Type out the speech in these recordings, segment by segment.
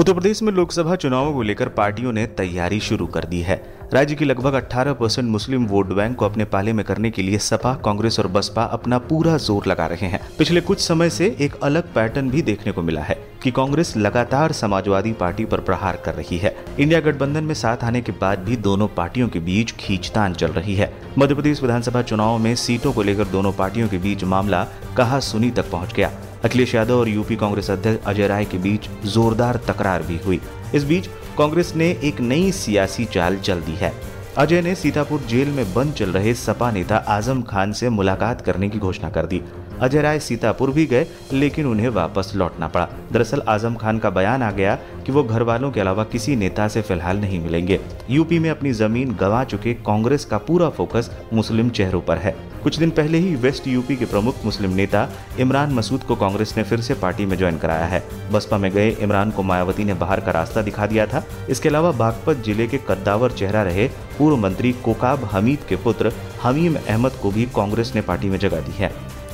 उत्तर प्रदेश में लोकसभा चुनावों को लेकर पार्टियों ने तैयारी शुरू कर दी है। राज्य की लगभग 18 परसेंट मुस्लिम वोट बैंक को अपने पाले में करने के लिए सपा, कांग्रेस और बसपा अपना पूरा ज़ोर लगा रहे हैं। पिछले कुछ समय से एक अलग पैटर्न भी देखने को मिला है कि कांग्रेस लगातार समाजवादी पार्टी पर प्रहार कर रही है। इंडिया गठबंधन में साथ आने के बाद भी दोनों पार्टियों के बीच खींचतान चल रही है। मध्य प्रदेश विधानसभा चुनाव में सीटों को लेकर दोनों पार्टियों के बीच मामला कहा सुनी तक पहुँच गया। अखिलेश यादव और यूपी कांग्रेस अध्यक्ष अजय राय के बीच जोरदार तकरार भी हुई। इस बीच कांग्रेस ने एक नई सियासी चाल चल दी है। अजय ने सीतापुर जेल में बंद चल रहे सपा नेता आज़म खान से मुलाकात करने की घोषणा कर दी। अजय राय सीतापुर भी गए, लेकिन उन्हें वापस लौटना पड़ा। दरअसल आज़म खान का बयान आ गया कि वो घर वालों के अलावा किसी नेता से फ़िलहाल नहीं मिलेंगे। यूपी में अपनी ज़मीन गंवा चुके कांग्रेस का पूरा फोकस मुस्लिम चेहरों पर है। कुछ दिन पहले ही वेस्ट यूपी के प्रमुख मुस्लिम नेता इमरान मसूद को कांग्रेस ने फिर से पार्टी में ज्वाइन कराया है। बसपा में गए इमरान को मायावती ने बाहर का रास्ता दिखा दिया था। इसके अलावा बागपत ज़िले के कद्दावर चेहरा रहे पूर्व मंत्री कोकाब हमीद के पुत्र हमीम अहमद को भी कांग्रेस ने पार्टी में जगह दी है।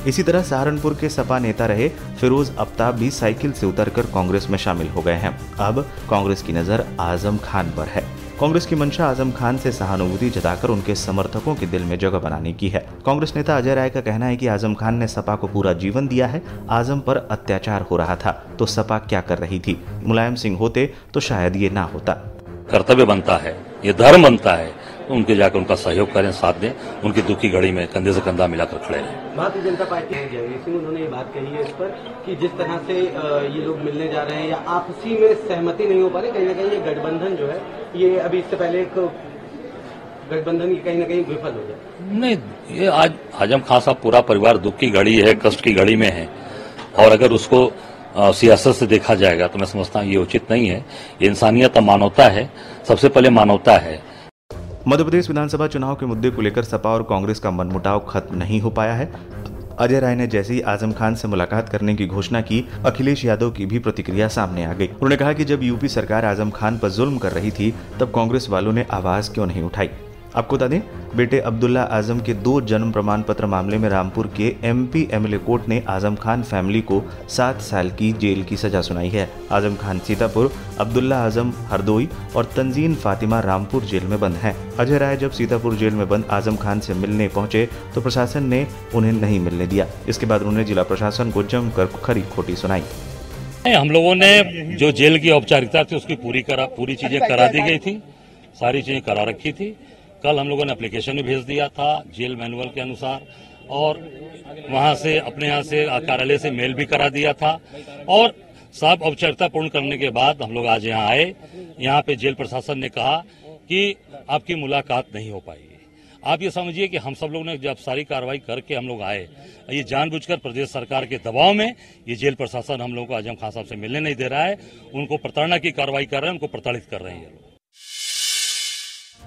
इसी तरह सहारनपुर के सपा नेता रहे फिरोज अफ्ताब भी साइकिल से उतरकर कांग्रेस में शामिल हो गए हैं। अब कांग्रेस की नज़र आज़म खान पर है। कांग्रेस की मंशा आज़म खान से सहानुभूति जताकर उनके समर्थकों के दिल में जगह बनाने की है। कांग्रेस नेता अजय राय का कहना है कि आज़म खान ने सपा को पूरा जीवन दिया है, आज़म पर अत्याचार हो रहा था तो सपा क्या कर रही थी? मुलायम सिंह होते तो शायद ये ना होता। कर्तव्य बनता है, ये धर्म बनता है उनके जाकर उनका सहयोग करें साथ दें। उनकी दुख घड़ी में कंधे से कंधा मिलाकर खड़े रहें। भारतीय जनता पार्टी जयवीर सिंह उन्होंने ये बात कही है इस पर कि जिस तरह से ये लोग मिलने जा रहे हैं या आपसी में सहमति नहीं हो पा रही कहीं ना कहीं ये गठबंधन जो है ये अभी इससे पहले एक गठबंधन की कहीं ना कहीं विफल हो जाए नहीं ये आज आज़म खान साहब पूरा परिवार दुख की घड़ी है कष्ट की घड़ी में है। और अगर उसको सियासत से देखा जाएगा तो मैं समझता हूँ ये उचित नहीं है। ये इंसानियत मानवता है सबसे पहले मानवता है। मध्य प्रदेश विधानसभा चुनाव के मुद्दे को लेकर सपा और कांग्रेस का मनमुटाव खत्म नहीं हो पाया है। अजय राय ने जैसे ही आज़म खान से मुलाकात करने की घोषणा की, अखिलेश यादव की भी प्रतिक्रिया सामने आ गई। उन्होंने कहा कि जब यूपी सरकार आज़म खान पर जुल्म कर रही थी, तब कांग्रेस वालों ने आवाज़ क्यों नहीं उठाई? आपको बता दें बेटे अब्दुल्ला आज़म के दो जन्म प्रमाण पत्र मामले में रामपुर के एम एमपी एमएलए कोर्ट ने आज़म खान फैमिली को सात साल की जेल की सजा सुनाई है। आज़म खान सीतापुर अब्दुल्ला आज़म हरदोई और तंजीन फातिमा रामपुर जेल में बंद हैं। अजय राय जब सीतापुर जेल में बंद आज़म खान से मिलने पहुँचे तो प्रशासन ने उन्हें नहीं मिलने दिया। इसके बाद उन्होंने जिला प्रशासन को जमकर खरी खोटी सुनाई। हम लोगों ने जो जेल की औपचारिकता थी उसकी पूरी करा पूरी चीज़ें करा दी गई थी। सारी चीज़ें करा रखी थी। कल हम लोगों ने एप्लीकेशन भी भेज दिया था जेल मैनुअल के अनुसार, और वहाँ से अपने यहाँ से कार्यालय से मेल भी करा दिया था। और सब औपचारिकता पूर्ण करने के बाद हम लोग आज यहाँ आए। यहाँ पे जेल प्रशासन ने कहा कि आपकी मुलाकात नहीं हो पाएगी आप ये समझिए कि हम सब लोग ने जब सारी कार्रवाई करके हम लोग आए, ये जानबूझकर प्रदेश सरकार के दबाव में ये जेल प्रशासन हम लोगों को आज़म खान साहब से मिलने नहीं दे रहा है। उनको प्रताड़ना की कार्रवाई कर रहे हैं, उनको प्रताड़ित कर रहे हैं ये लोग।